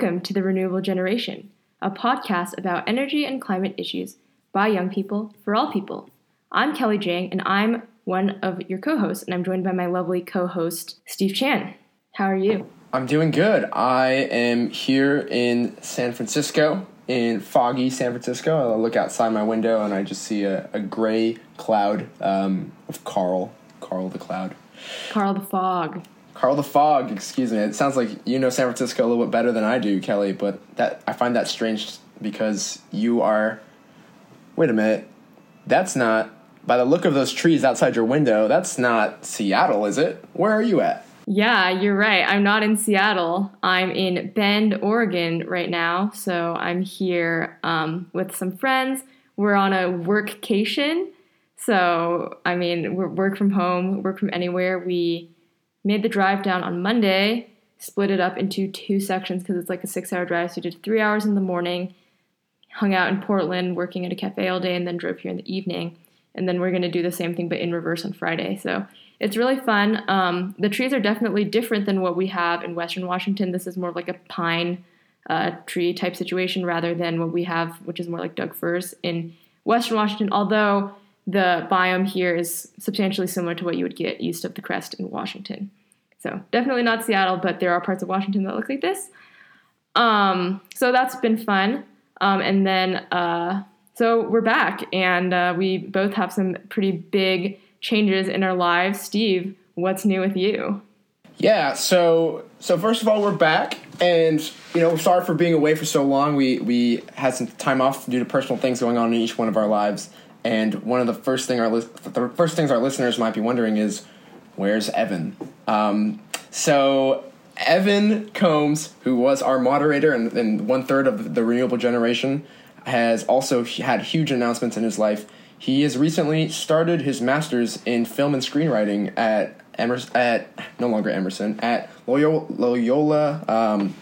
Welcome to The Renewable Generation, a podcast about energy and climate issues by young people for all people. I'm Kelly Jang, and I'm one of your co hosts, and I'm joined by my lovely co host, Steve Chan. How are you? I'm doing good. I am here in San Francisco, in foggy San Francisco. I look outside my window and I just see a, a gray cloud um, of Carl, Carl the cloud. Carl the Fog. Carl the Fog, excuse me. It sounds like you know San Francisco a little bit better than I do, Kelly, but that I find that strange because you are Wait a minute. That's not by the look of those trees outside your window, that's not Seattle, is it? Where are you at? Yeah, you're right. I'm not in Seattle. I'm in Bend, Oregon right now. So I'm here um, with some friends. We're on a workcation. So, I mean, we're work from home, work from anywhere. We made the drive down on Monday, split it up into two sections because it's like a six hour drive. So we did three hours in the morning, hung out in Portland, working at a cafe all day, and then drove here in the evening. And then we're going to do the same thing, but in reverse on Friday. So it's really fun. Um, the trees are definitely different than what we have in Western Washington. This is more like a pine uh, tree type situation rather than what we have, which is more like Doug firs in Western Washington, although the biome here is substantially similar to what you would get east of the crest in Washington. So definitely not Seattle, but there are parts of Washington that look like this. Um, so that's been fun. Um, and then, uh, so we're back, and uh, we both have some pretty big changes in our lives. Steve, what's new with you? Yeah, so so first of all, we're back, and you know, sorry for being away for so long. We we had some time off due to personal things going on in each one of our lives. And one of the first thing our li- the first things our listeners might be wondering is, where's Evan? Um, so Evan Combs, who was our moderator and, and one third of the renewable generation, has also had huge announcements in his life. He has recently started his master's in film and screenwriting at Emerson, at no longer Emerson at Loyola, Loyola um,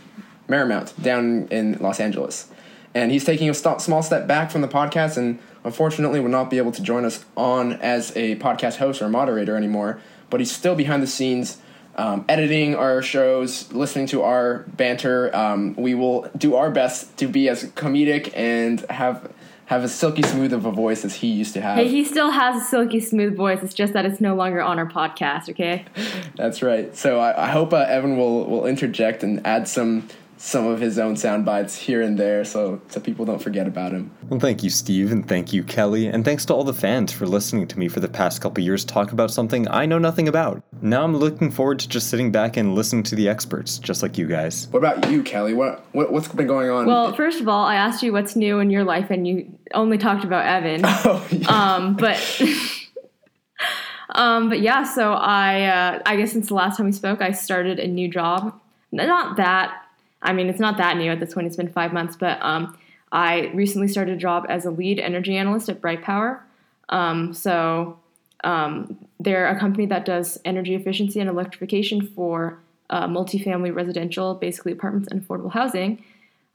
Marymount down in Los Angeles, and he's taking a st- small step back from the podcast and unfortunately will not be able to join us on as a podcast host or moderator anymore. But he's still behind the scenes, um, editing our shows, listening to our banter. Um, we will do our best to be as comedic and have have as silky smooth of a voice as he used to have. Hey, he still has a silky smooth voice. It's just that it's no longer on our podcast. Okay. That's right. So I, I hope uh, Evan will will interject and add some some of his own sound bites here and there so so people don't forget about him. Well, thank you, Steve, and thank you, Kelly, and thanks to all the fans for listening to me for the past couple years talk about something I know nothing about. Now I'm looking forward to just sitting back and listening to the experts, just like you guys. What about you, Kelly? What, what what's been going on? Well, first of all, I asked you what's new in your life, and you only talked about Evan. Oh, yeah. Um, but. um, but yeah, so I, uh, I guess since the last time we spoke, I started a new job. Not that I mean, it's not that new at this point. It's been five months, but um, I recently started a job as a lead energy analyst at Bright Power. Um, so um, they're a company that does energy efficiency and electrification for uh, multifamily residential, basically apartments and affordable housing.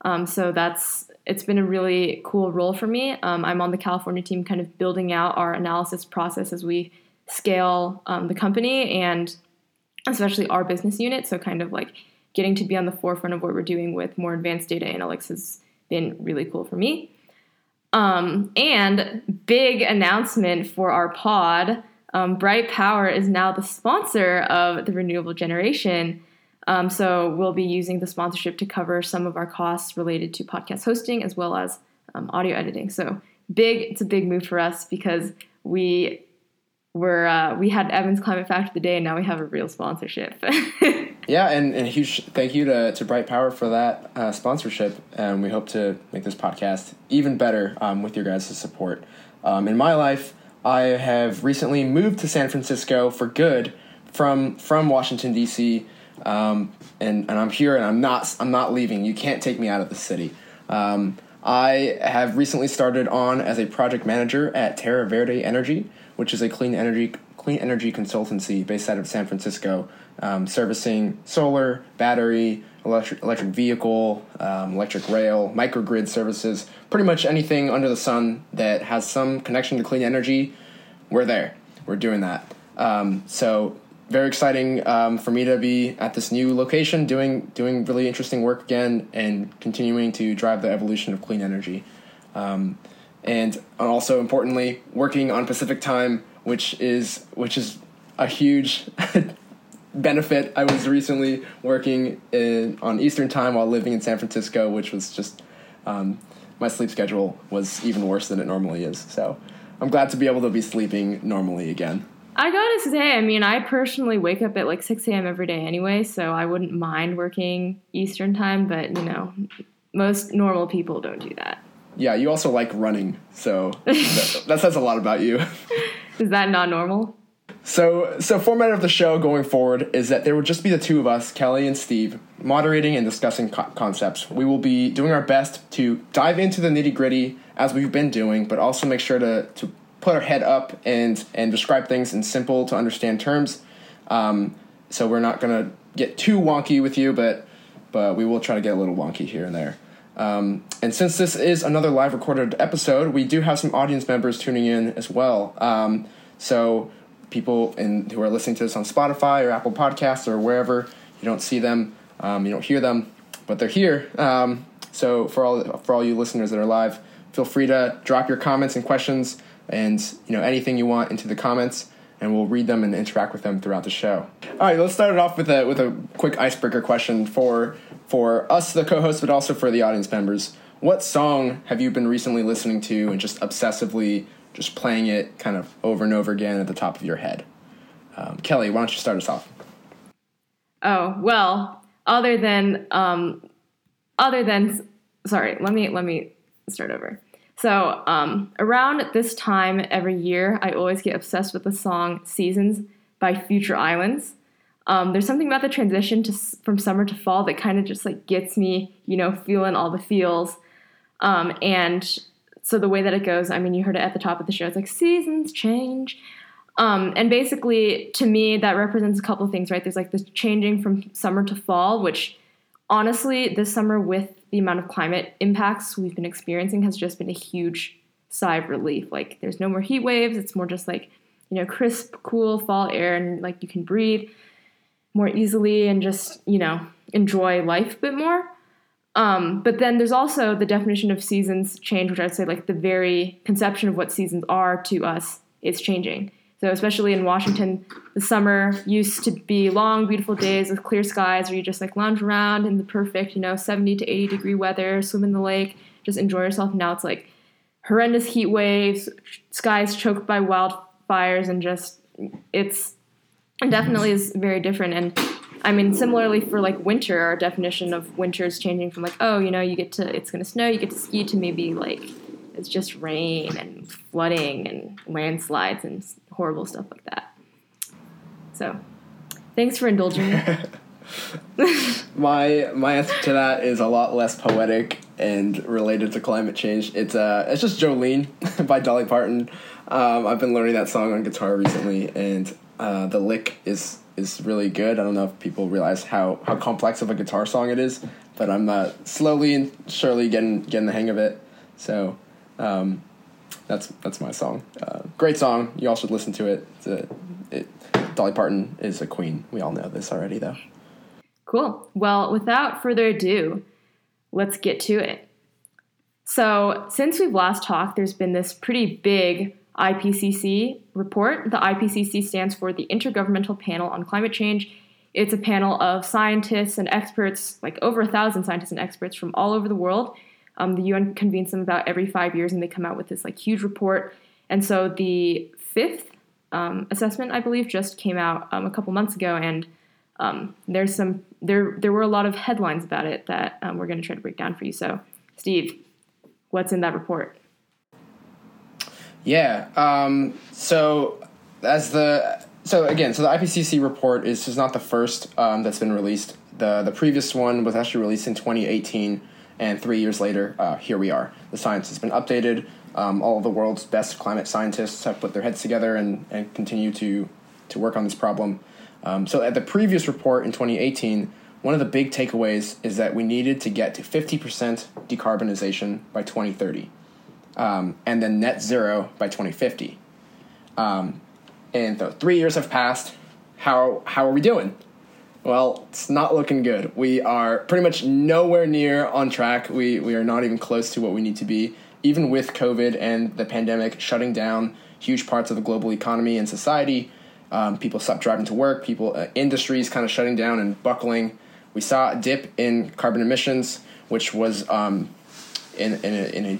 Um, so that's it's been a really cool role for me. Um, I'm on the California team, kind of building out our analysis process as we scale the company and especially our business unit. So kind of like getting to be on the forefront of what we're doing with more advanced data analytics has been really cool for me. Um, and big announcement for our pod um, Bright Power is now the sponsor of the renewable generation. Um, so we'll be using the sponsorship to cover some of our costs related to podcast hosting as well as um, audio editing. So big, it's a big move for us because we were uh, we had Evans Climate Fact of the Day, and now we have a real sponsorship. yeah, and, and a huge thank you to, to Bright Power for that uh, sponsorship. And we hope to make this podcast even better um, with your guys' support. Um, in my life, I have recently moved to San Francisco for good from from Washington D.C. Um, and and I'm here and I'm not I'm not leaving. You can't take me out of the city. Um, I have recently started on as a project manager at Terra Verde Energy, which is a clean energy clean energy consultancy based out of San Francisco, um, servicing solar, battery, electric electric vehicle, um, electric rail, microgrid services, pretty much anything under the sun that has some connection to clean energy. We're there. We're doing that. Um, so very exciting um, for me to be at this new location, doing doing really interesting work again, and continuing to drive the evolution of clean energy. Um, and also importantly, working on Pacific time, which is which is a huge benefit. I was recently working in, on Eastern time while living in San Francisco, which was just um, my sleep schedule was even worse than it normally is. So I'm glad to be able to be sleeping normally again. I gotta say, I mean, I personally wake up at like 6 a.m. every day anyway, so I wouldn't mind working Eastern time, but you know, most normal people don't do that. Yeah, you also like running, so that, that says a lot about you. Is that not normal? So, so format of the show going forward is that there will just be the two of us, Kelly and Steve, moderating and discussing co- concepts. We will be doing our best to dive into the nitty gritty as we've been doing, but also make sure to to put our head up and and describe things in simple to understand terms. Um, so we're not gonna get too wonky with you, but but we will try to get a little wonky here and there. Um, and since this is another live recorded episode, we do have some audience members tuning in as well. Um, so people in, who are listening to this on Spotify or Apple Podcasts or wherever, you don't see them, um, you don't hear them, but they're here. Um, so for all for all you listeners that are live, feel free to drop your comments and questions and you know anything you want into the comments and we'll read them and interact with them throughout the show. All right, let's start it off with a with a quick icebreaker question for for us, the co-hosts, but also for the audience members. What song have you been recently listening to and just obsessively just playing it kind of over and over again at the top of your head? Um, Kelly, why don't you start us off? Oh well, other than um, other than sorry, let me let me start over. So um, around this time every year, I always get obsessed with the song "Seasons" by Future Islands. Um, there's something about the transition to from summer to fall that kind of just like gets me, you know, feeling all the feels. Um, and so the way that it goes, I mean, you heard it at the top of the show. It's like seasons change. Um, and basically, to me, that represents a couple of things, right? There's like this changing from summer to fall, which honestly, this summer, with the amount of climate impacts we've been experiencing, has just been a huge sigh of relief. Like, there's no more heat waves. It's more just like, you know, crisp, cool fall air, and like you can breathe more easily and just, you know, enjoy life a bit more. Um, but then there's also the definition of seasons change, which I'd say like the very conception of what seasons are to us is changing. So especially in Washington, the summer used to be long, beautiful days with clear skies where you just like lounge around in the perfect, you know, 70 to 80 degree weather, swim in the lake, just enjoy yourself. Now it's like horrendous heat waves, skies choked by wildfires, and just it's definitely is very different. And I mean, similarly for like winter, our definition of winter is changing from like, oh, you know, you get to it's gonna snow, you get to ski to maybe like it's just rain and flooding and landslides and horrible stuff like that. So, thanks for indulging me. my my answer to that is a lot less poetic and related to climate change. It's uh it's just Jolene by Dolly Parton. Um, I've been learning that song on guitar recently, and uh, the lick is is really good. I don't know if people realize how how complex of a guitar song it is, but I'm uh, slowly and surely getting getting the hang of it. So um, that's that's my song. Uh, great song. You all should listen to it. A, it. Dolly Parton is a queen. We all know this already, though. Cool. Well, without further ado, let's get to it. So, since we've last talked, there's been this pretty big IPCC report. The IPCC stands for the Intergovernmental Panel on Climate Change. It's a panel of scientists and experts, like over a thousand scientists and experts from all over the world. Um, the UN convenes them about every five years, and they come out with this like huge report. And so the fifth um, assessment, I believe, just came out um, a couple months ago, and um, there's some there there were a lot of headlines about it that um, we're going to try to break down for you. So, Steve, what's in that report? Yeah. Um, so as the so again, so the IPCC report is is not the first um, that's been released. The the previous one was actually released in 2018, and three years later, uh, here we are. The science has been updated. Um, all of the world's best climate scientists have put their heads together and, and continue to to work on this problem. Um, so at the previous report in 2018, one of the big takeaways is that we needed to get to 50% decarbonization by 2030 um, and then net zero by 2050. Um, and so three years have passed. how how are we doing? Well, it's not looking good. We are pretty much nowhere near on track. We we are not even close to what we need to be, even with COVID and the pandemic shutting down huge parts of the global economy and society. Um, people stopped driving to work. People uh, industries kind of shutting down and buckling. We saw a dip in carbon emissions, which was um, in in a, in a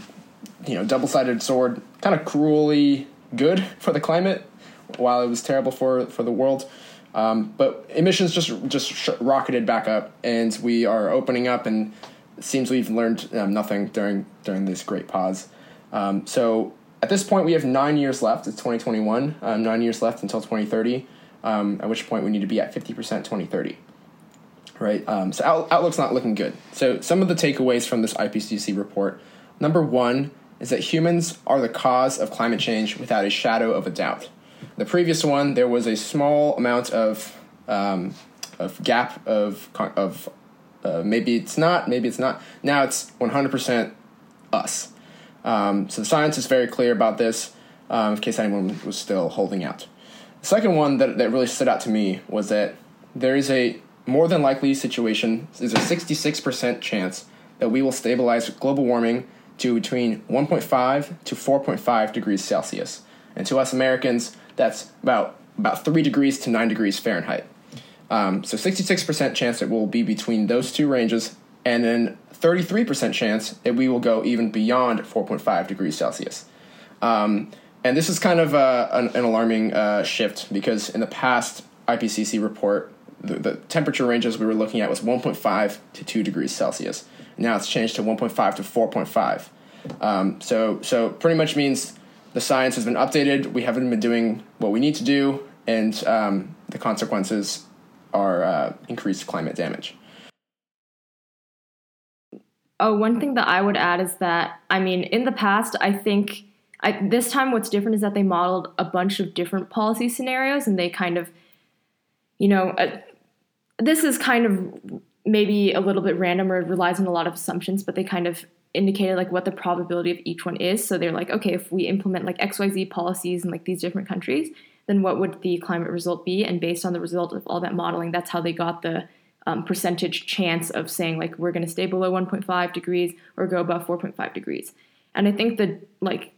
you know double sided sword, kind of cruelly good for the climate, while it was terrible for for the world. Um, but emissions just just rocketed back up, and we are opening up, and it seems we've learned um, nothing during during this great pause. Um, so at this point, we have nine years left. It's 2021. Um, nine years left until 2030. Um, at which point we need to be at 50% 2030. Right. Um, so out, outlook's not looking good. So some of the takeaways from this IPCC report. Number one is that humans are the cause of climate change without a shadow of a doubt. The previous one, there was a small amount of um, of gap of of uh, maybe it's not, maybe it's not. Now it's 100% us. Um, so the science is very clear about this. Um, in case anyone was still holding out. The second one that that really stood out to me was that there is a more than likely situation. There's a 66% chance that we will stabilize global warming to between 1.5 to 4.5 degrees Celsius. And to us Americans, that's about about three degrees to nine degrees Fahrenheit. Um, so 66% chance it will be between those two ranges, and then 33% chance that we will go even beyond 4.5 degrees Celsius. Um, and this is kind of uh, an, an, alarming uh, shift because in the past IPCC report, the, the, temperature ranges we were looking at was 1.5 to 2 degrees Celsius. Now it's changed to 1.5 to 4.5. Um, so, so pretty much means the science has been updated. We haven't been doing what we need to do, and um, the consequences are uh, increased climate damage. Oh, one thing that I would add is that I mean, in the past, I think I, this time what's different is that they modeled a bunch of different policy scenarios, and they kind of, you know, uh, this is kind of maybe a little bit random or relies on a lot of assumptions, but they kind of indicated like what the probability of each one is. So they're like, okay, if we implement like XYZ policies in like these different countries, then what would the climate result be? And based on the result of all that modeling, that's how they got the um, percentage chance of saying like we're going to stay below 1.5 degrees or go above 4.5 degrees. And I think that like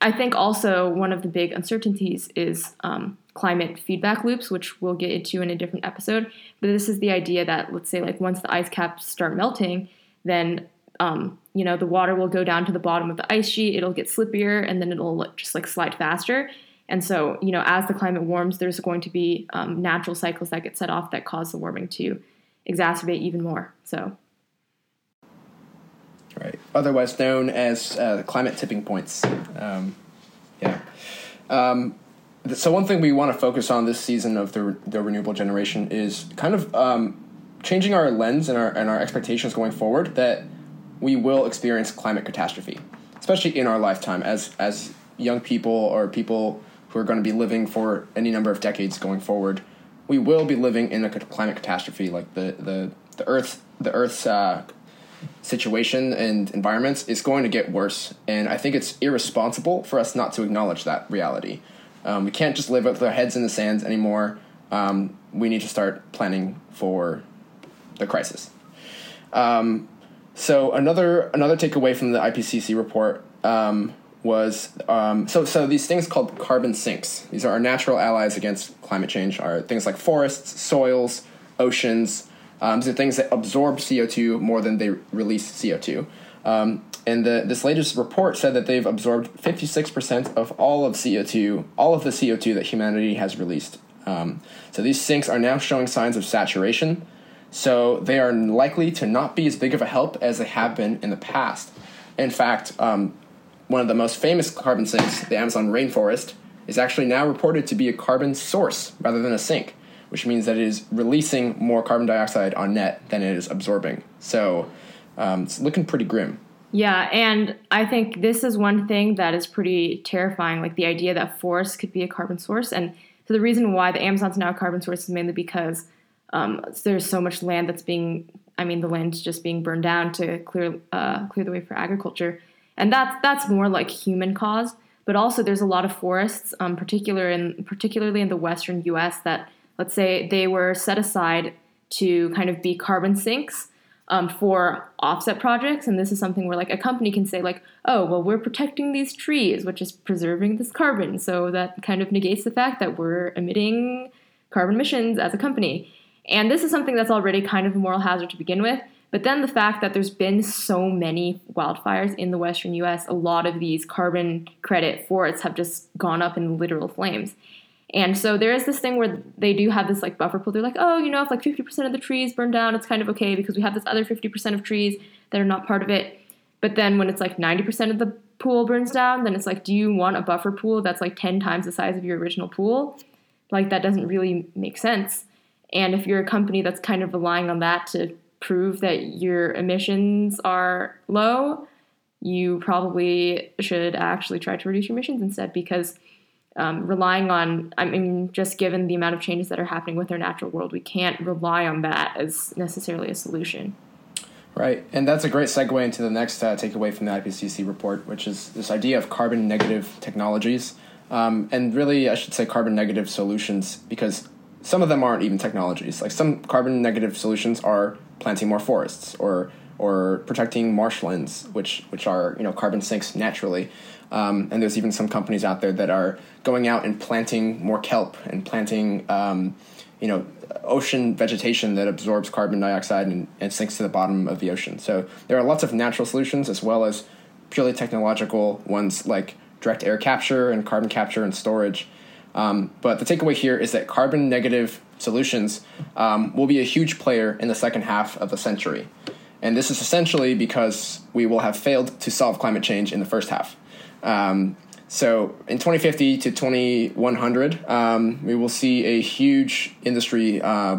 I think also one of the big uncertainties is um, climate feedback loops, which we'll get into in a different episode. But this is the idea that let's say like once the ice caps start melting, then um, you know, the water will go down to the bottom of the ice sheet, it'll get slippier, and then it'll just like slide faster. And so, you know, as the climate warms, there's going to be um, natural cycles that get set off that cause the warming to exacerbate even more. So, right, otherwise known as uh, climate tipping points. Um, yeah. Um, so one thing we want to focus on this season of the, the renewable generation is kind of um, changing our lens and our and our expectations going forward. That we will experience climate catastrophe, especially in our lifetime as as young people or people who are going to be living for any number of decades going forward. We will be living in a climate catastrophe, like the the the Earth the Earth's uh, situation and environments is going to get worse, and I think it's irresponsible for us not to acknowledge that reality. Um, we can't just live with our heads in the sands anymore. Um, we need to start planning for the crisis. Um, so another another takeaway from the IPCC report um, was um, so so these things called carbon sinks. These are our natural allies against climate change. Are things like forests, soils, oceans. Um, things that absorb CO two more than they release CO two. Um, and the, this latest report said that they've absorbed 56% of all of CO2, all of the CO2 that humanity has released. Um, so these sinks are now showing signs of saturation, so they are likely to not be as big of a help as they have been in the past. In fact, um, one of the most famous carbon sinks, the Amazon rainforest, is actually now reported to be a carbon source rather than a sink, which means that it is releasing more carbon dioxide on net than it is absorbing. So um, it's looking pretty grim. Yeah, and I think this is one thing that is pretty terrifying, like the idea that forests could be a carbon source. And so the reason why the Amazon's now a carbon source is mainly because um, there's so much land that's being, I mean, the land's just being burned down to clear uh, clear the way for agriculture, and that's that's more like human caused. But also, there's a lot of forests, um, particular in particularly in the western U.S. that let's say they were set aside to kind of be carbon sinks um, for offset projects. And this is something where like a company can say like, oh, well, we're protecting these trees, which is preserving this carbon. So that kind of negates the fact that we're emitting carbon emissions as a company. And this is something that's already kind of a moral hazard to begin with. But then the fact that there's been so many wildfires in the western US, a lot of these carbon credit forests have just gone up in literal flames. And so there is this thing where they do have this like buffer pool. They're like, oh, you know, if like 50% of the trees burn down, it's kind of okay because we have this other 50% of trees that are not part of it. But then when it's like 90% of the pool burns down, then it's like, do you want a buffer pool that's like 10 times the size of your original pool? Like that doesn't really make sense. And if you're a company that's kind of relying on that to prove that your emissions are low, you probably should actually try to reduce your emissions instead because um, relying on, I mean, just given the amount of changes that are happening with our natural world, we can't rely on that as necessarily a solution. Right, and that's a great segue into the next uh, takeaway from the IPCC report, which is this idea of carbon negative technologies. Um, and really, I should say carbon negative solutions because some of them aren't even technologies. Like some carbon negative solutions are planting more forests or or protecting marshlands, which which are you know carbon sinks naturally. Um, and there's even some companies out there that are going out and planting more kelp and planting, um, you know, ocean vegetation that absorbs carbon dioxide and, and, sinks to the bottom of the ocean. So there are lots of natural solutions as well as purely technological ones like direct air capture and carbon capture and storage. Um, but the takeaway here is that carbon negative solutions um, will be a huge player in the second half of the century. And this is essentially because we will have failed to solve climate change in the first half. Um, so in 2050 to 2100, um, we will see a huge industry uh,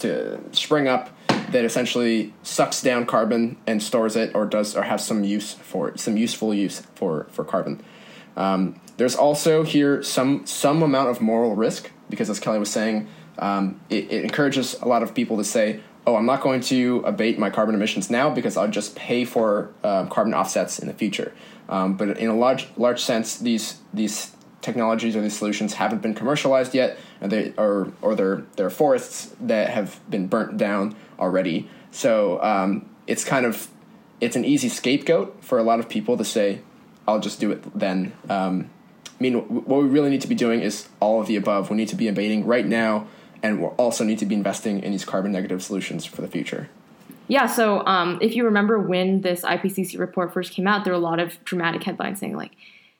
to spring up that essentially sucks down carbon and stores it, or does, or has some use for some useful use for for carbon. Um, there's also here some some amount of moral risk because, as Kelly was saying, um, it, it encourages a lot of people to say, "Oh, I'm not going to abate my carbon emissions now because I'll just pay for uh, carbon offsets in the future." Um, but in a large large sense, these these technologies or these solutions haven't been commercialized yet, or they or or they're they're forests that have been burnt down already. So um, it's kind of it's an easy scapegoat for a lot of people to say, "I'll just do it then." Um, I mean, what we really need to be doing is all of the above. We need to be abating right now, and we also need to be investing in these carbon negative solutions for the future. Yeah, so um, if you remember when this IPCC report first came out, there were a lot of dramatic headlines saying, like,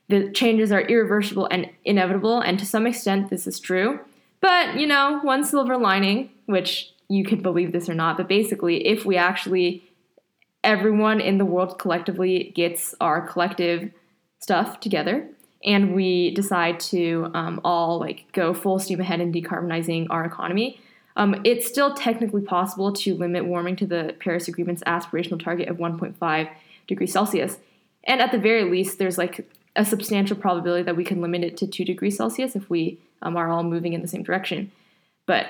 the changes are irreversible and inevitable, and to some extent, this is true. But, you know, one silver lining, which you could believe this or not, but basically, if we actually, everyone in the world collectively gets our collective stuff together, and we decide to um, all like go full steam ahead in decarbonizing our economy, um, it's still technically possible to limit warming to the Paris Agreement's aspirational target of 1.5 degrees Celsius. And at the very least, there's like a substantial probability that we can limit it to 2 degrees Celsius if we um, are all moving in the same direction. But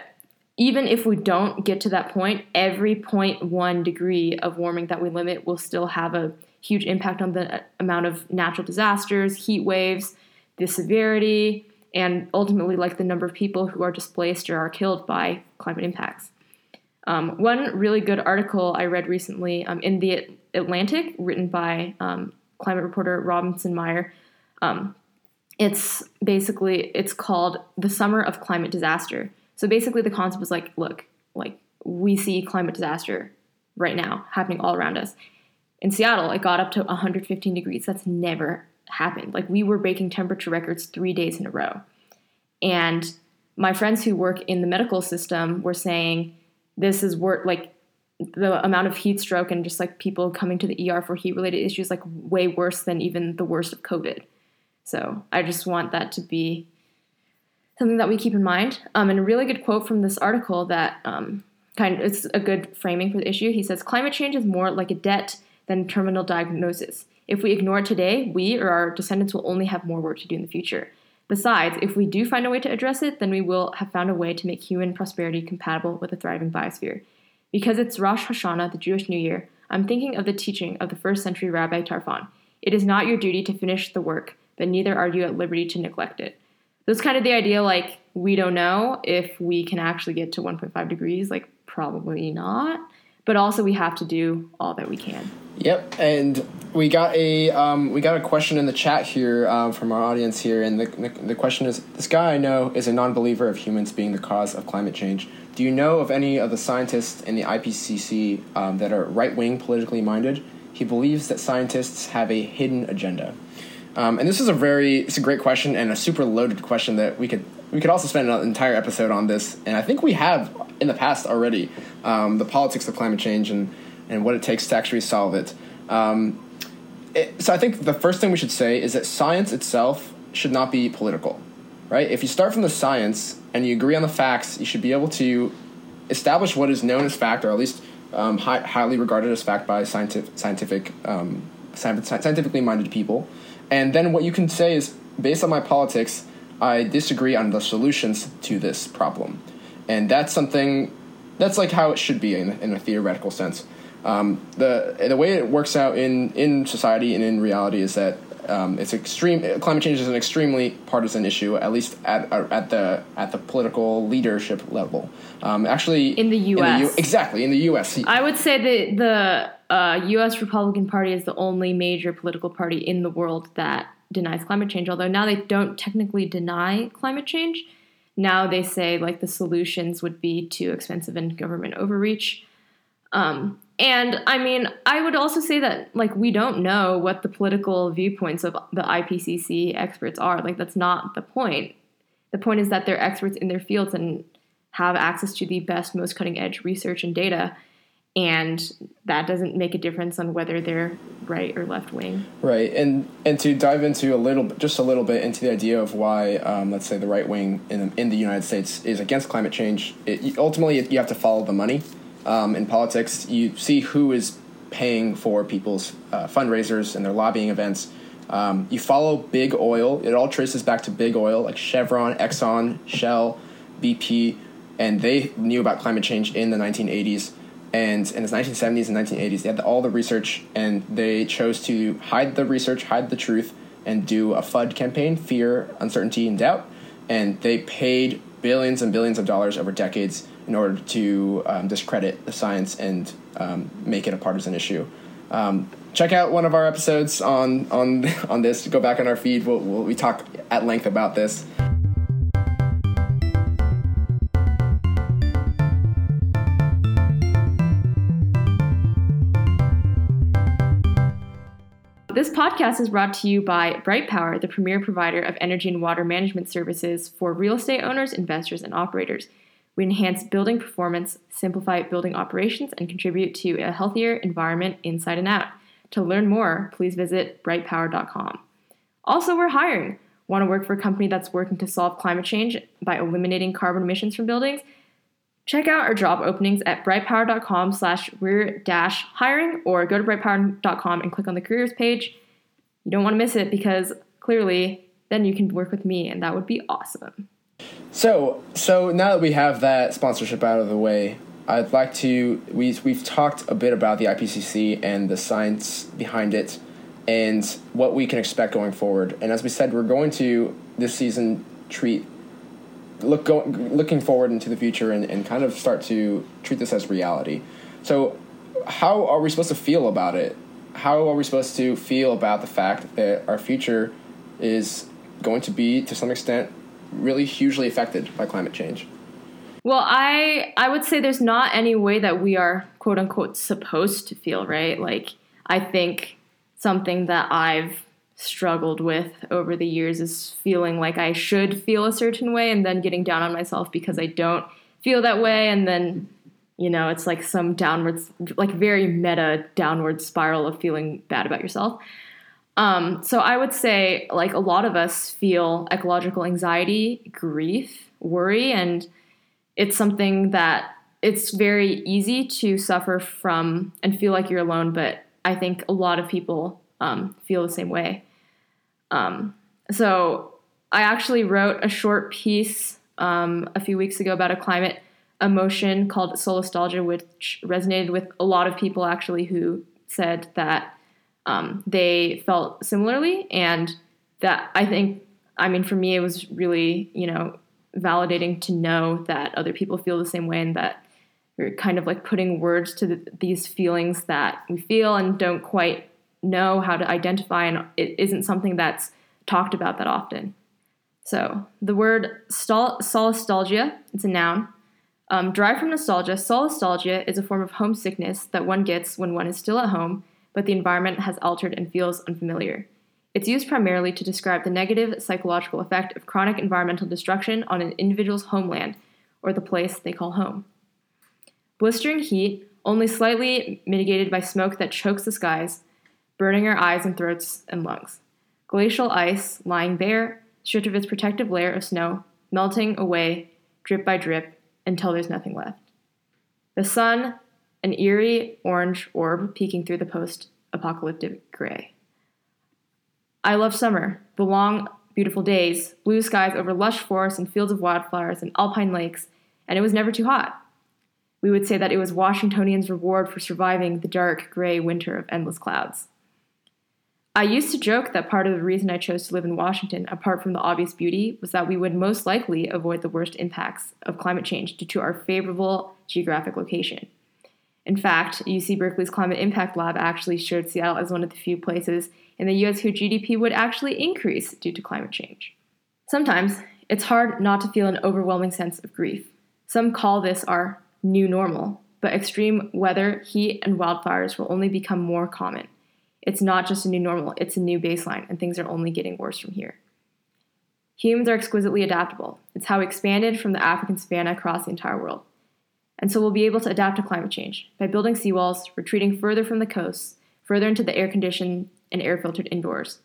even if we don't get to that point, every 0.1 degree of warming that we limit will still have a huge impact on the amount of natural disasters, heat waves, the severity, and ultimately like the number of people who are displaced or are killed by climate impacts. Um, one really good article I read recently um, in the Atlantic, written by um, climate reporter Robinson Meyer, um, it's basically it's called the summer of climate disaster. So basically, the concept was like, look, like we see climate disaster right now happening all around us. In Seattle, it got up to 115 degrees. That's never happened. Like we were breaking temperature records three days in a row. And my friends who work in the medical system were saying this is worth like the amount of heat stroke and just like people coming to the ER for heat related issues like way worse than even the worst of COVID. So I just want that to be something that we keep in mind. Um, and a really good quote from this article that um, kind of it's a good framing for the issue. He says climate change is more like a debt than terminal diagnosis. If we ignore it today, we or our descendants will only have more work to do in the future. Besides, if we do find a way to address it, then we will have found a way to make human prosperity compatible with a thriving biosphere. Because it's Rosh Hashanah, the Jewish New Year, I'm thinking of the teaching of the first century Rabbi Tarfon. It is not your duty to finish the work, but neither are you at liberty to neglect it. That's kind of the idea. Like we don't know if we can actually get to 1.5 degrees. Like probably not. But also we have to do all that we can. Yep, and we got a um, we got a question in the chat here um, from our audience here, and the, the, the question is: This guy I know is a non-believer of humans being the cause of climate change. Do you know of any of the scientists in the IPCC um, that are right-wing politically minded? He believes that scientists have a hidden agenda. Um, and this is a very it's a great question and a super loaded question that we could we could also spend an entire episode on this. And I think we have in the past already um, the politics of climate change and and what it takes to actually solve it. Um, it. So I think the first thing we should say is that science itself should not be political, right? If you start from the science and you agree on the facts, you should be able to establish what is known as fact, or at least um, high, highly regarded as fact by scientific, scientific um, scientifically minded people. And then what you can say is, based on my politics, I disagree on the solutions to this problem. And that's something, that's like how it should be in, in a theoretical sense. Um, the the way it works out in in society and in reality is that um, it's extreme. Climate change is an extremely partisan issue, at least at at the at the political leadership level. Um, actually, in the U.S. In the U- exactly in the U.S. I would say that the uh, U.S. Republican Party is the only major political party in the world that denies climate change. Although now they don't technically deny climate change. Now they say like the solutions would be too expensive and government overreach. Um, and I mean, I would also say that like we don't know what the political viewpoints of the IPCC experts are. Like that's not the point. The point is that they're experts in their fields and have access to the best, most cutting edge research and data. And that doesn't make a difference on whether they're right or left wing. Right, and and to dive into a little, just a little bit into the idea of why, um, let's say, the right wing in in the United States is against climate change. It, ultimately, you have to follow the money um, in politics, you see who is paying for people's uh, fundraisers and their lobbying events. Um, you follow big oil. It all traces back to big oil, like Chevron, Exxon, Shell, BP, and they knew about climate change in the 1980s. And in the 1970s and 1980s, they had all the research, and they chose to hide the research, hide the truth, and do a FUD campaign fear, uncertainty, and doubt. And they paid billions and billions of dollars over decades in order to um, discredit the science and um, make it a partisan issue. Um, check out one of our episodes on on on this. Go back on our feed. We'll, we'll, we talk at length about this. This podcast is brought to you by Bright Power, the premier provider of energy and water management services for real estate owners, investors, and operators. We enhance building performance, simplify building operations, and contribute to a healthier environment inside and out. To learn more, please visit brightpower.com. Also, we're hiring. Want to work for a company that's working to solve climate change by eliminating carbon emissions from buildings? Check out our job openings at brightpower.com slash rear dash hiring or go to brightpower.com and click on the careers page. You don't want to miss it because clearly then you can work with me and that would be awesome. So, so now that we have that sponsorship out of the way, I'd like to we we've talked a bit about the IPCC and the science behind it and what we can expect going forward. And as we said, we're going to this season treat look go, looking forward into the future and, and kind of start to treat this as reality. So, how are we supposed to feel about it? How are we supposed to feel about the fact that our future is going to be, to some extent, really hugely affected by climate change? Well, I I would say there's not any way that we are quote unquote supposed to feel, right? Like I think something that I've struggled with over the years is feeling like I should feel a certain way and then getting down on myself because I don't feel that way and then you know, it's like some downwards like very meta downward spiral of feeling bad about yourself. Um, so I would say, like a lot of us feel ecological anxiety, grief, worry, and it's something that it's very easy to suffer from and feel like you're alone. But I think a lot of people um, feel the same way. Um, so I actually wrote a short piece um, a few weeks ago about a climate emotion called solastalgia, which resonated with a lot of people actually who said that um, they felt similarly, and that I think I mean, for me, it was really, you know, validating to know that other people feel the same way and that we're kind of like putting words to the, these feelings that we feel and don't quite know how to identify, and it isn't something that's talked about that often. So the word sol- solastalgia, it's a noun, um, derived from nostalgia. Solastalgia is a form of homesickness that one gets when one is still at home, but the environment has altered and feels unfamiliar. It's used primarily to describe the negative psychological effect of chronic environmental destruction on an individual's homeland, or the place they call home. Blistering heat, only slightly mitigated by smoke that chokes the skies, burning our eyes and throats and lungs. Glacial ice, lying bare, stripped of its protective layer of snow, melting away drip by drip until there's nothing left. The sun, an eerie orange orb peeking through the post apocalyptic gray. I love summer, the long, beautiful days, blue skies over lush forests and fields of wildflowers and alpine lakes, and it was never too hot. We would say that it was Washingtonians' reward for surviving the dark, gray winter of endless clouds. I used to joke that part of the reason I chose to live in Washington, apart from the obvious beauty, was that we would most likely avoid the worst impacts of climate change due to our favorable geographic location. In fact, UC Berkeley's Climate Impact Lab actually showed Seattle as one of the few places in the US whose GDP would actually increase due to climate change. Sometimes, it's hard not to feel an overwhelming sense of grief. Some call this our new normal, but extreme weather, heat, and wildfires will only become more common. It's not just a new normal, it's a new baseline, and things are only getting worse from here. Humans are exquisitely adaptable. It's how we expanded from the African savanna across the entire world. And so we'll be able to adapt to climate change by building seawalls, retreating further from the coasts, further into the air conditioned and air filtered indoors.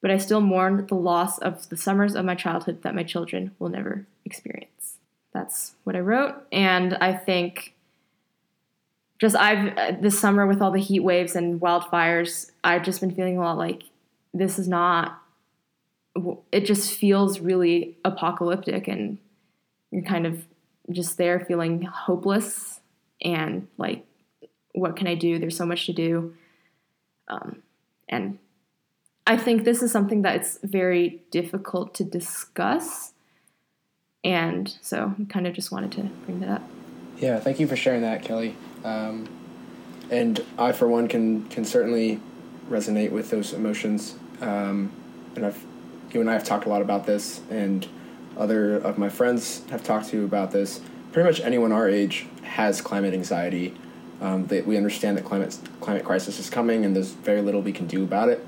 But I still mourn the loss of the summers of my childhood that my children will never experience. That's what I wrote. And I think just I've uh, this summer with all the heat waves and wildfires, I've just been feeling a lot like this is not. It just feels really apocalyptic, and kind of just there feeling hopeless and like, what can I do? There's so much to do, um, and I think this is something that it's very difficult to discuss, and so I kind of just wanted to bring that up. Yeah, thank you for sharing that, Kelly. Um, and I, for one, can can certainly resonate with those emotions. Um, and I've, you and I have talked a lot about this, and other of my friends have talked to you about this. Pretty much anyone our age has climate anxiety. Um, that we understand that climate climate crisis is coming, and there's very little we can do about it.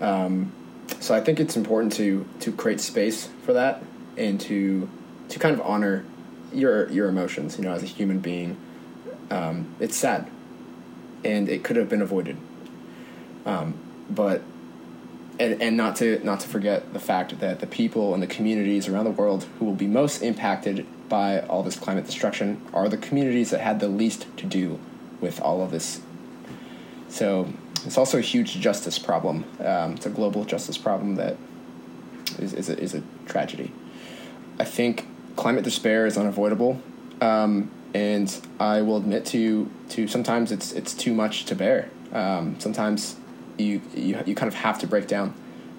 Um, so I think it's important to to create space for that and to to kind of honor your your emotions. You know, as a human being, um, it's sad, and it could have been avoided. Um, but and, and not to not to forget the fact that the people and the communities around the world who will be most impacted by all this climate destruction are the communities that had the least to do with all of this. So it's also a huge justice problem. Um, it's a global justice problem that is, is, a, is a tragedy. I think climate despair is unavoidable. Um, and I will admit to to sometimes it's it's too much to bear. Um, sometimes you, you you kind of have to break down,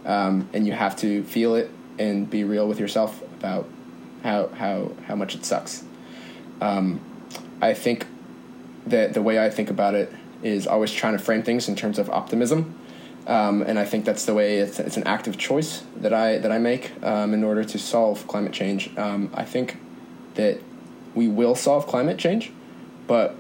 um, and you have to feel it and be real with yourself about how how how much it sucks. Um, I think that the way I think about it is always trying to frame things in terms of optimism. Um, and I think that's the way it's, it's an active choice that I that I make um, in order to solve climate change. Um, I think that we will solve climate change, but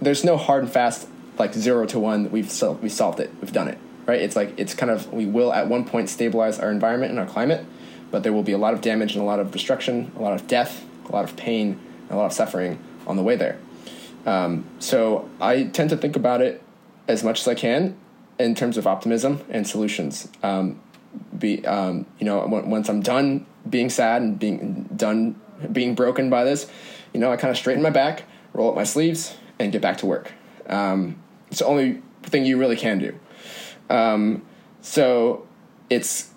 there's no hard and fast like zero to one. We've sol- we solved it. We've done it. Right? It's like it's kind of we will at one point stabilize our environment and our climate, but there will be a lot of damage and a lot of destruction, a lot of death, a lot of pain, a lot of suffering on the way there. Um, so I tend to think about it as much as I can in terms of optimism and solutions. Um, be um, you know once I'm done being sad and being done being broken by this, you know, I kind of straighten my back, roll up my sleeves, and get back to work. Um, it's the only thing you really can do. Um, so it's,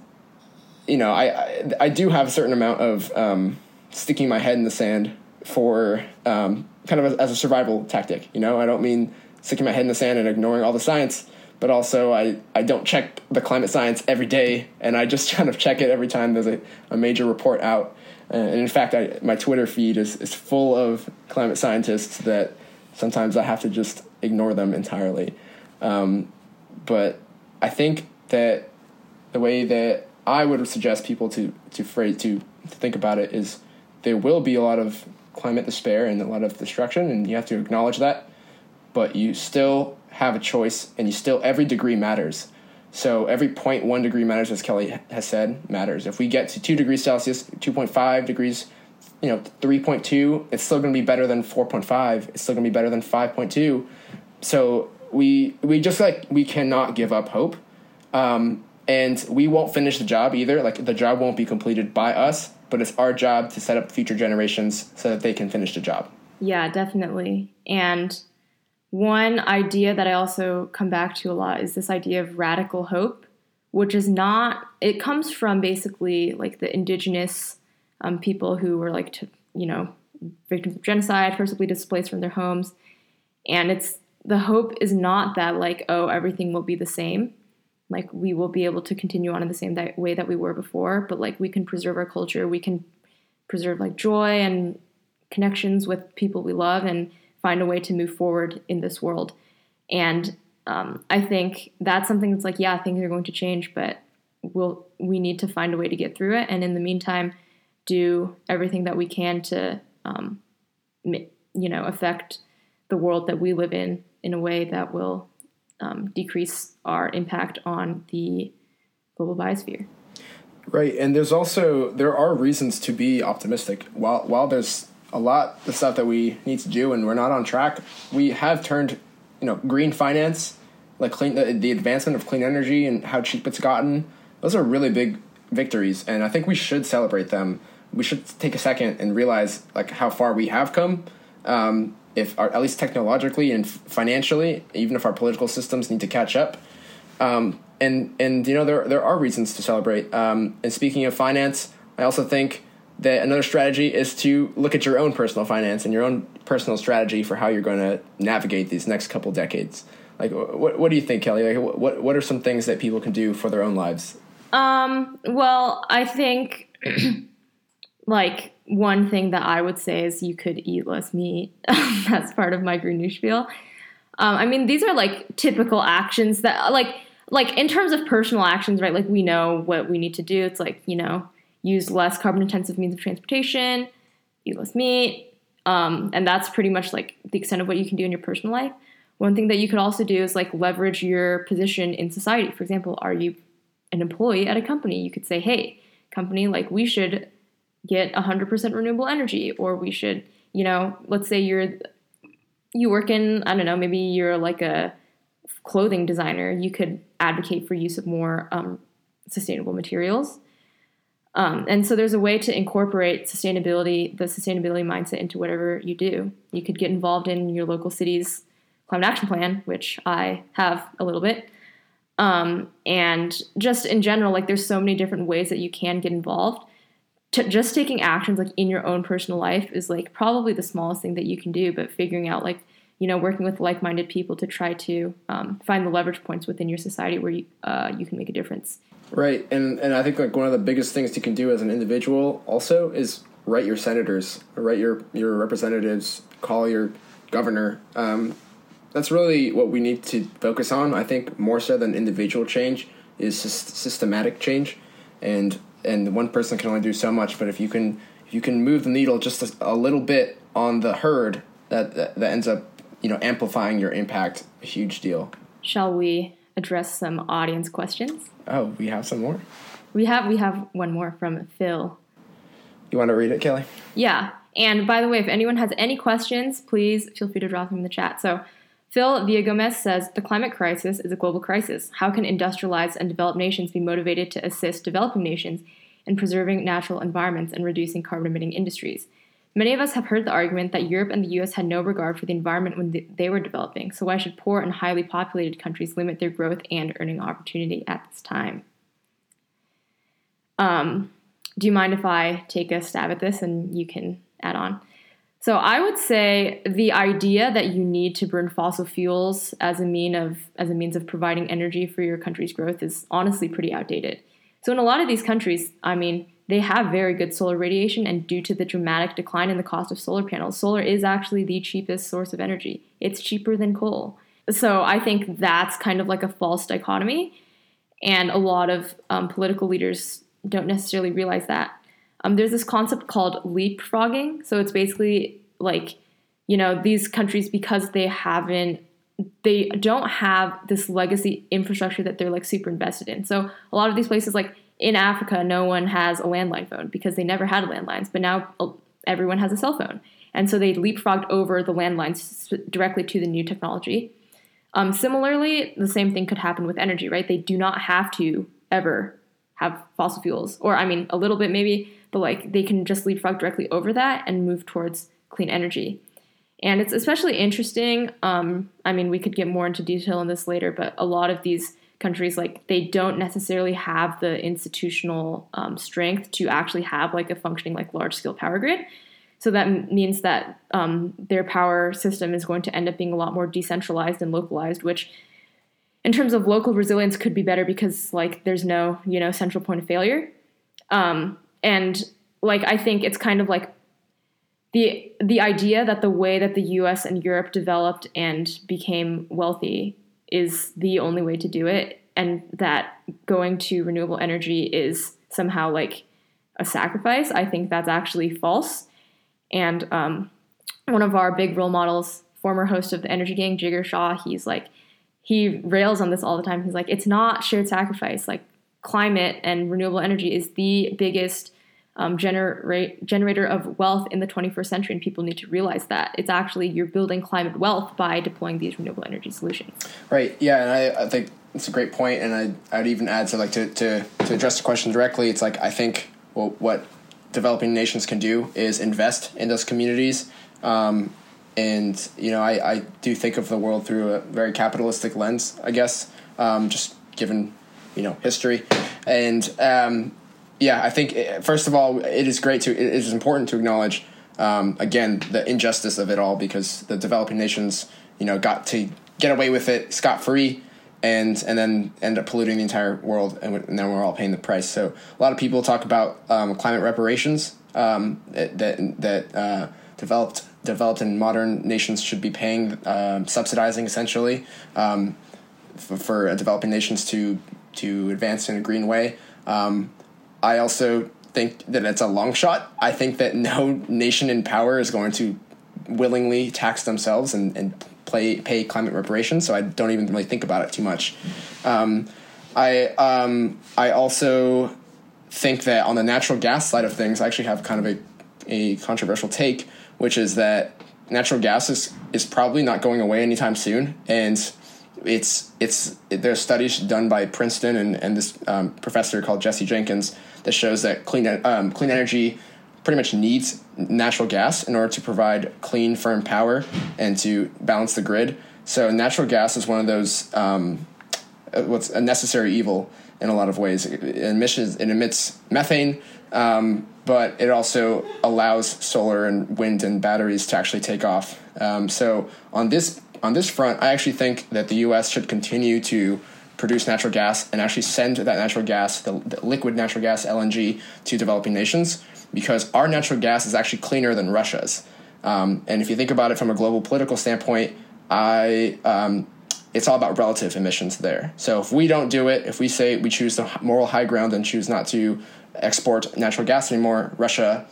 you know, I, I, I do have a certain amount of um, sticking my head in the sand for um, kind of as, as a survival tactic. You know, I don't mean sticking my head in the sand and ignoring all the science, but also I, I don't check the climate science every day, and I just kind of check it every time there's a, a major report out. Uh, and in fact, I, my Twitter feed is, is full of climate scientists that sometimes I have to just ignore them entirely. Um, but I think that the way that I would suggest people to to phrase to, to think about it is there will be a lot of climate despair and a lot of destruction, and you have to acknowledge that. But you still have a choice, and you still every degree matters. So every 0.1 degree matters, as Kelly has said, matters. If we get to two degrees Celsius, 2.5 degrees, you know, 3.2, it's still going to be better than 4.5. It's still going to be better than 5.2. So we we just like we cannot give up hope. Um, and we won't finish the job either. Like the job won't be completed by us, but it's our job to set up future generations so that they can finish the job. Yeah, definitely. And one idea that I also come back to a lot is this idea of radical hope, which is not, it comes from basically like the indigenous um, people who were like, to, you know, victims of genocide, forcibly displaced from their homes. And it's, the hope is not that like, oh, everything will be the same. Like we will be able to continue on in the same way that we were before, but like we can preserve our culture, we can preserve like joy and connections with people we love and find a way to move forward in this world. And um, I think that's something that's like, yeah, things are going to change, but we'll we need to find a way to get through it. And in the meantime, do everything that we can to, um, you know, affect the world that we live in in a way that will um, decrease our impact on the global biosphere. Right, and there's also there are reasons to be optimistic. While while there's a lot of stuff that we need to do and we're not on track. We have turned, you know, green finance, like clean the, the advancement of clean energy and how cheap it's gotten. Those are really big victories, and I think we should celebrate them. We should take a second and realize like how far we have come. Um, if our, at least technologically and financially, even if our political systems need to catch up. Um, and and you know there there are reasons to celebrate. Um, and speaking of finance, I also think that another strategy is to look at your own personal finance and your own personal strategy for how you're going to navigate these next couple decades. Like, what what do you think, Kelly? Like, what what are some things that people can do for their own lives? Um. Well, I think like one thing that I would say is you could eat less meat. That's part of my green spiel. Um, I mean, these are like typical actions that like like in terms of personal actions, right? Like we know what we need to do. It's like you know use less carbon intensive means of transportation, eat less meat. Um, and that's pretty much like the extent of what you can do in your personal life. One thing that you could also do is like leverage your position in society. For example, are you an employee at a company? You could say, hey, company, like we should get 100% renewable energy, or we should, you know, let's say you're you work in I don't know, maybe you're like a clothing designer. You could advocate for use of more um, sustainable materials. Um, and so there's a way to incorporate sustainability, the sustainability mindset into whatever you do. You could get involved in your local city's climate action plan, which I have a little bit. Um, and just in general, like there's so many different ways that you can get involved. Just taking actions like in your own personal life is like probably the smallest thing that you can do, but figuring out like you know working with like-minded people to try to um, find the leverage points within your society where you, uh, you can make a difference Right, and and I think like one of the biggest things you can do as an individual also is write your senators, write your your representatives, call your governor. Um, that's really what we need to focus on. I think more so than individual change is systematic change, and and one person can only do so much. But if you can if you can move the needle just a, a little bit on the herd, that, that that ends up you know amplifying your impact. A huge deal. Shall we address some audience questions? Oh, we have some more. We have we have one more from Phil. You want to read it, Kelly? Yeah. And by the way, if anyone has any questions, please feel free to drop them in the chat. So Phil Gomez says the climate crisis is a global crisis. How can industrialized and developed nations be motivated to assist developing nations in preserving natural environments and reducing carbon emitting industries? Many of us have heard the argument that Europe and the US had no regard for the environment when they were developing, so why should poor and highly populated countries limit their growth and earning opportunity at this time? Um, do you mind if I take a stab at this and you can add on? So I would say the idea that you need to burn fossil fuels as a mean of as a means of providing energy for your country's growth is honestly pretty outdated. So in a lot of these countries, I mean, they have very good solar radiation and due to the dramatic decline in the cost of solar panels, solar is actually the cheapest source of energy. It's cheaper than coal. So I think that's kind of like a false dichotomy and a lot of um, political leaders don't necessarily realize that. Um, there's this concept called leapfrogging. So it's basically like, you know, these countries, because they haven't, they don't have this legacy infrastructure that they're like super invested in. So a lot of these places, like in Africa, no one has a landline phone because they never had landlines, but now uh, everyone has a cell phone. And so they leapfrogged over the landlines directly to the new technology. Um, similarly, the same thing could happen with energy, right? They do not have to ever have fossil fuels, or I mean, a little bit maybe, but like they can just leapfrog directly over that and move towards clean energy. And it's especially interesting. Um, I mean, we could get more into detail on this later, but a lot of these countries, like, they don't necessarily have the institutional um, strength to actually have like a functioning, like, large scale power grid. So that means that um, their power system is going to end up being a lot more decentralized and localized, which in terms of local resilience could be better because like there's no you know central point of failure um, and like I think it's kind of like the the idea that the way that the U.S. and Europe developed and became wealthy is the only way to do it, and that going to renewable energy is somehow like a sacrifice. I think that's actually false. And um, one of our big role models, former host of the Energy Gang, Jigar Shah, he's like he rails on this all the time. He's like, it's not shared sacrifice. Like climate and renewable energy is the biggest um, generate, generator of wealth in the 21st century, and people need to realize that it's actually you're building climate wealth by deploying these renewable energy solutions. Right. Yeah, and I, I think it's a great point, and I, I'd even add to like to, to to address the question directly. It's like I think well, what developing nations can do is invest in those communities. Um, and you know, I, I do think of the world through a very capitalistic lens, I guess, um, just given you know history, and um, yeah, I think eh, first of all, it is great to it is important to acknowledge um, again the injustice of it all because the developing nations, you know, got to get away with it scot free, and and then end up polluting the entire world, and, and, then we're all paying the price. So a lot of people talk about um, climate reparations um, that that uh, developed developed and modern nations should be paying, um, subsidizing essentially um, for, for, developing nations to to advance in a green way. Um, I also think that it's a long shot. I think that no nation in power is going to willingly tax themselves and, and play, pay climate reparations. So I don't even really think about it too much. Um, I um, I also think that on the natural gas side of things, I actually have kind of a, a controversial take, which is that natural gas is, is probably not going away anytime soon. And it's it's it, there's studies done by Princeton and, and this um, professor called Jesse Jenkins that shows that clean um, clean energy pretty much needs natural gas in order to provide clean, firm power and to balance the grid. So natural gas is one of those um, uh, what's a necessary evil in a lot of ways. It, emissions it emits methane, um, but it also allows solar and wind and batteries to actually take off. Um, so on this on this front, I actually think that the U.S. should continue to produce natural gas and actually send that natural gas, the, the, liquid natural gas LNG, to developing nations because our natural gas is actually cleaner than Russia's. Um, and if you think about it from a global political standpoint, I um, it's all about relative emissions there. So if we don't do it, if we say we choose the moral high ground and choose not to export natural gas anymore, Russia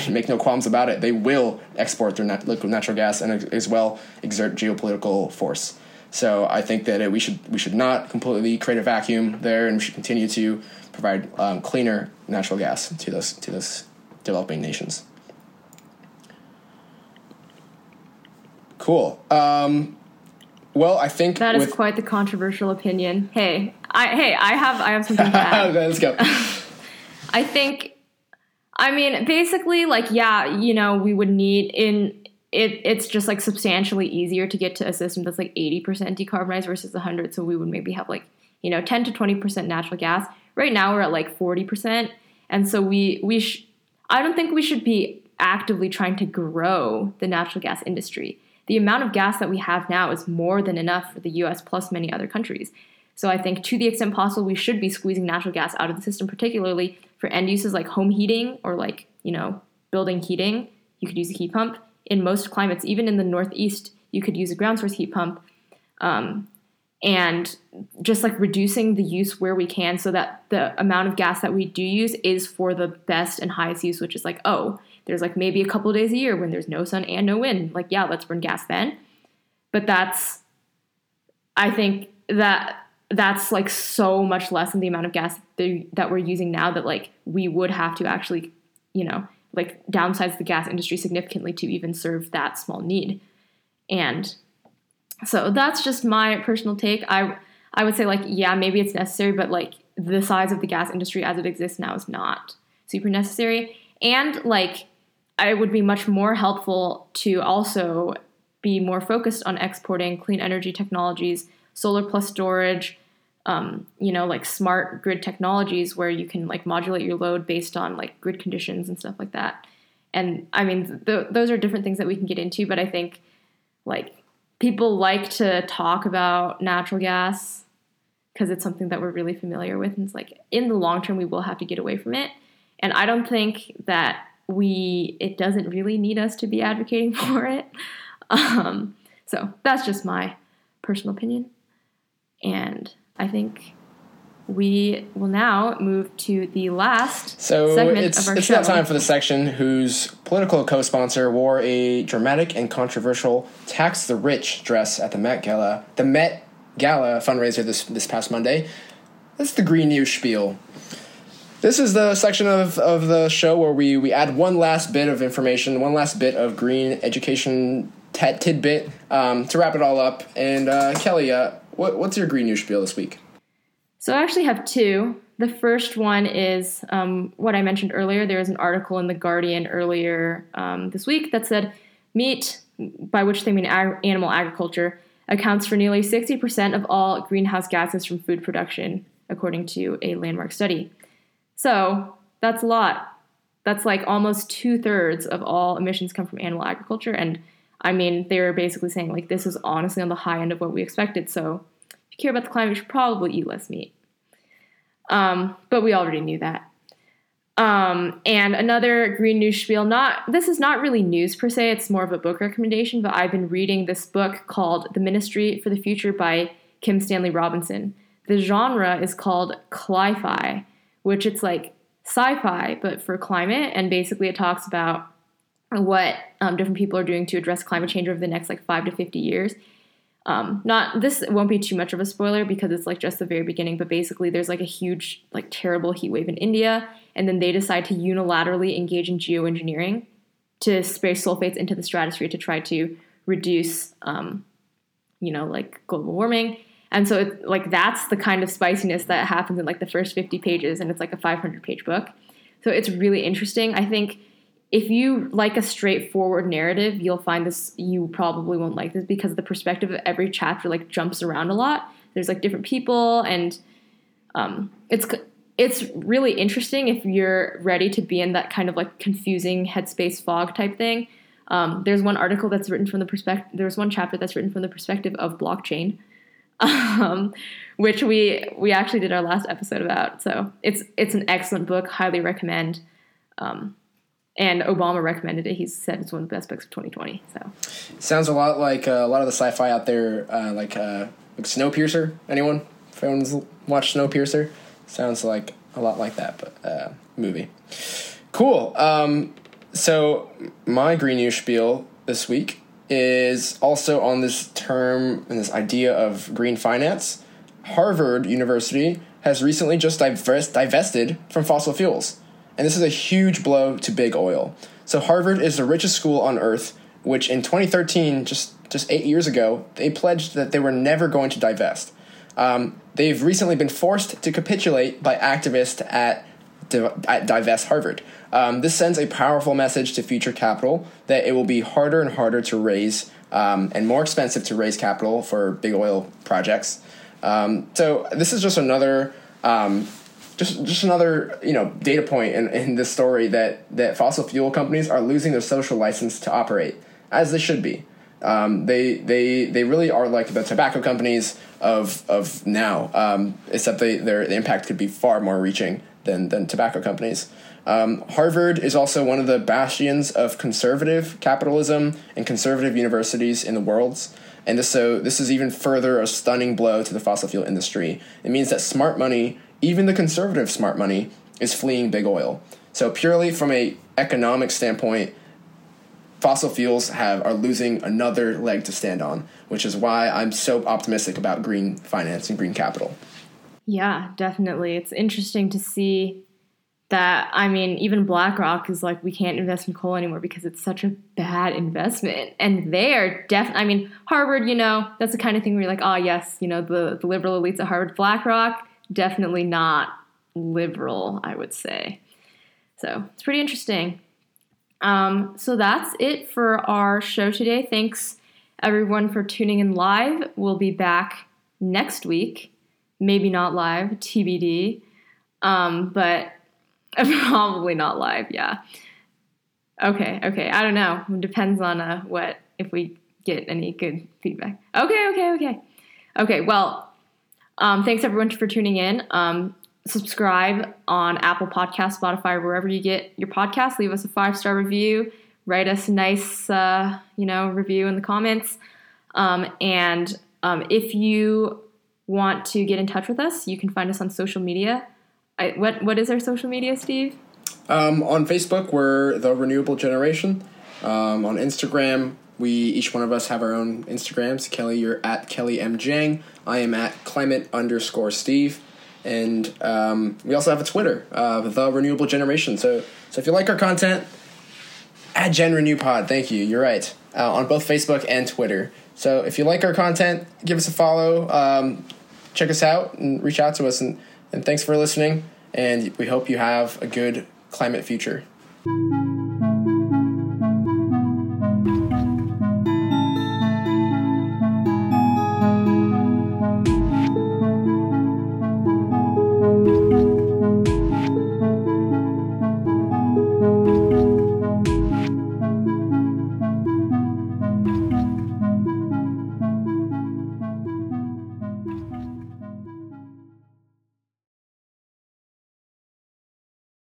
make no qualms about it. They will export their nat- liquid natural gas and as well exert geopolitical force. So I think that it, we should we should not completely create a vacuum there, and we should continue to provide um, cleaner natural gas to those to those developing nations. Cool. Um, well, I think that is quite the controversial opinion. Hey, I hey, I have I have something to add. Let's go. I think I mean, basically, like, yeah, you know, we would need in it. It's just like substantially easier to get to a system that's like eighty percent decarbonized versus hundred. So we would maybe have like you know ten to twenty percent natural gas. Right now, we're at like forty percent, and so we we sh- I don't think we should be actively trying to grow the natural gas industry. The amount of gas that we have now is more than enough for the US plus many other countries. So I think to the extent possible, we should be squeezing natural gas out of the system, particularly for end uses like home heating or like, you know, building heating. You could use a heat pump. In most climates, even in the Northeast, you could use a ground source heat pump. Um, and just like reducing the use where we can so that the amount of gas that we do use is for the best and highest use, which is like, oh, there's like maybe a couple days a year when there's no sun and no wind. Like, yeah, let's burn gas then. But that's, I think that that's like so much less than the amount of gas that we're using now that like we would have to actually, you know, like downsize the gas industry significantly to even serve that small need. And so that's just my personal take. I I would say like yeah, maybe it's necessary, but like the size of the gas industry as it exists now is not super necessary. And like it would be much more helpful to also be more focused on exporting clean energy technologies, solar plus storage, um, you know, like smart grid technologies where you can like modulate your load based on like grid conditions and stuff like that. And I mean, th- those are different things that we can get into, but I think like people like to talk about natural gas because it's something that we're really familiar with. And it's like in the long term, we will have to get away from it. And I don't think that we, it doesn't really need us to be advocating for it. Um, so that's just my personal opinion. And I think we will now move to the last so segment it's, of our it's show. now time for the section whose political co-sponsor wore a dramatic and controversial tax the rich dress at the Met Gala, the Met Gala fundraiser this this past Monday. That's the Green News spiel. This is the section of, of the show where we, we add one last bit of information, one last bit of green education t- tidbit um, to wrap it all up. And uh, Kelly, uh, what, what's your Green News spiel this week? So I actually have two. The first one is um, what I mentioned earlier. There was an article in The Guardian earlier um, this week that said meat, by which they mean ag- animal agriculture, accounts for nearly 60% of all greenhouse gases from food production, according to a landmark study. So that's a lot. That's like almost two thirds of all emissions come from animal agriculture. And I mean, they were basically saying, like, this is honestly on the high end of what we expected. So if you care about the climate, you should probably eat less meat. Um, but we already knew that. Um, and another green news spiel, not this is not really news per se, it's more of a book recommendation, but I've been reading this book called The Ministry for the Future by Kim Stanley Robinson. The genre is called cli-fi, which it's like sci-fi but for climate, and basically it talks about what um, different people are doing to address climate change over the next like five to 50 years. Um, not this won't be too much of a spoiler because it's like just the very beginning, but basically there's like a huge, like terrible heat wave in India, and then they decide to unilaterally engage in geoengineering to spray sulfates into the stratosphere to try to reduce, um, you know, like global warming. And so, it, like, that's the kind of spiciness that happens in like the first 50 pages, and it's like a 500 page book. So it's really interesting. I think if you like a straightforward narrative, you'll find this you probably won't like this because the perspective of every chapter like jumps around a lot. There's like different people, and um, it's it's really interesting if you're ready to be in that kind of like confusing headspace fog type thing. Um, there's one article that's written from the perspective. There's one chapter that's written from the perspective of blockchain, um, which we we actually did our last episode about. So it's it's an excellent book. Highly recommend. Um, and Obama recommended it. He said it's one of the best books of 2020. So Sounds a lot like uh, a lot of the sci-fi out there, uh, like uh, like Snowpiercer. Anyone? If anyone's watched Snowpiercer, sounds like a lot like that, but uh, movie. Cool. Um, so my green news spiel this week is also on this term and this idea of green finance. Harvard University has recently just divest, divested from fossil fuels, and this is a huge blow to big oil. So Harvard is the richest school on earth, which in 2013, just just eight years ago, they pledged that they were never going to divest. Um, they've recently been forced to capitulate by activists at, at Divest Harvard. Um, this sends a powerful message to future capital that it will be harder and harder to raise um, and more expensive to raise capital for big oil projects. Um, so this is just another um, just just another you know data point in, in this story that that fossil fuel companies are losing their social license to operate as they should be. Um, they they they really are like the tobacco companies of of now, um, except they their the impact could be far more reaching than than tobacco companies. Um, Harvard is also one of the bastions of conservative capitalism and conservative universities in the world. And this, so this is even further a stunning blow to the fossil fuel industry. It means that smart money, even the conservative smart money, is fleeing big oil. So purely from a economic standpoint, fossil fuels have are losing another leg to stand on, which is why I'm so optimistic about green finance and green capital. Yeah, definitely. It's interesting to see that I mean, even BlackRock is like, we can't invest in coal anymore because it's such a bad investment. And they're definitely, I mean, Harvard, you know, that's the kind of thing where you're like, oh, yes, you know, the, the liberal elites at Harvard, BlackRock, definitely not liberal, I would say. So it's pretty interesting. Um, so that's it for our show today. Thanks everyone for tuning in live. We'll be back next week. Maybe not live, TBD. Um, but Probably not live, yeah. Okay, okay. I don't know. It depends on uh, what if we get any good feedback. Okay, okay, okay. Okay, well, um, thanks everyone for tuning in. Um, subscribe on Apple Podcast, Spotify, wherever you get your podcast. Leave us a five star review. Write us a nice, uh, you know, review in the comments. Um, and um, if you want to get in touch with us, you can find us on social media I, what what is our social media, Steve? Um, on Facebook, we're the Renewable Generation. Um, on Instagram, we each one of us have our own Instagrams. Kelly, you're at Kelly M Jang. I am at Climate underscore Steve, and um, we also have a Twitter, uh, the Renewable Generation. So so if you like our content, add Gen Renew Pod. Thank you. You're right uh, on both Facebook and Twitter. So if you like our content, give us a follow. Um, check us out and reach out to us and and thanks for listening. And we hope you have a good climate future.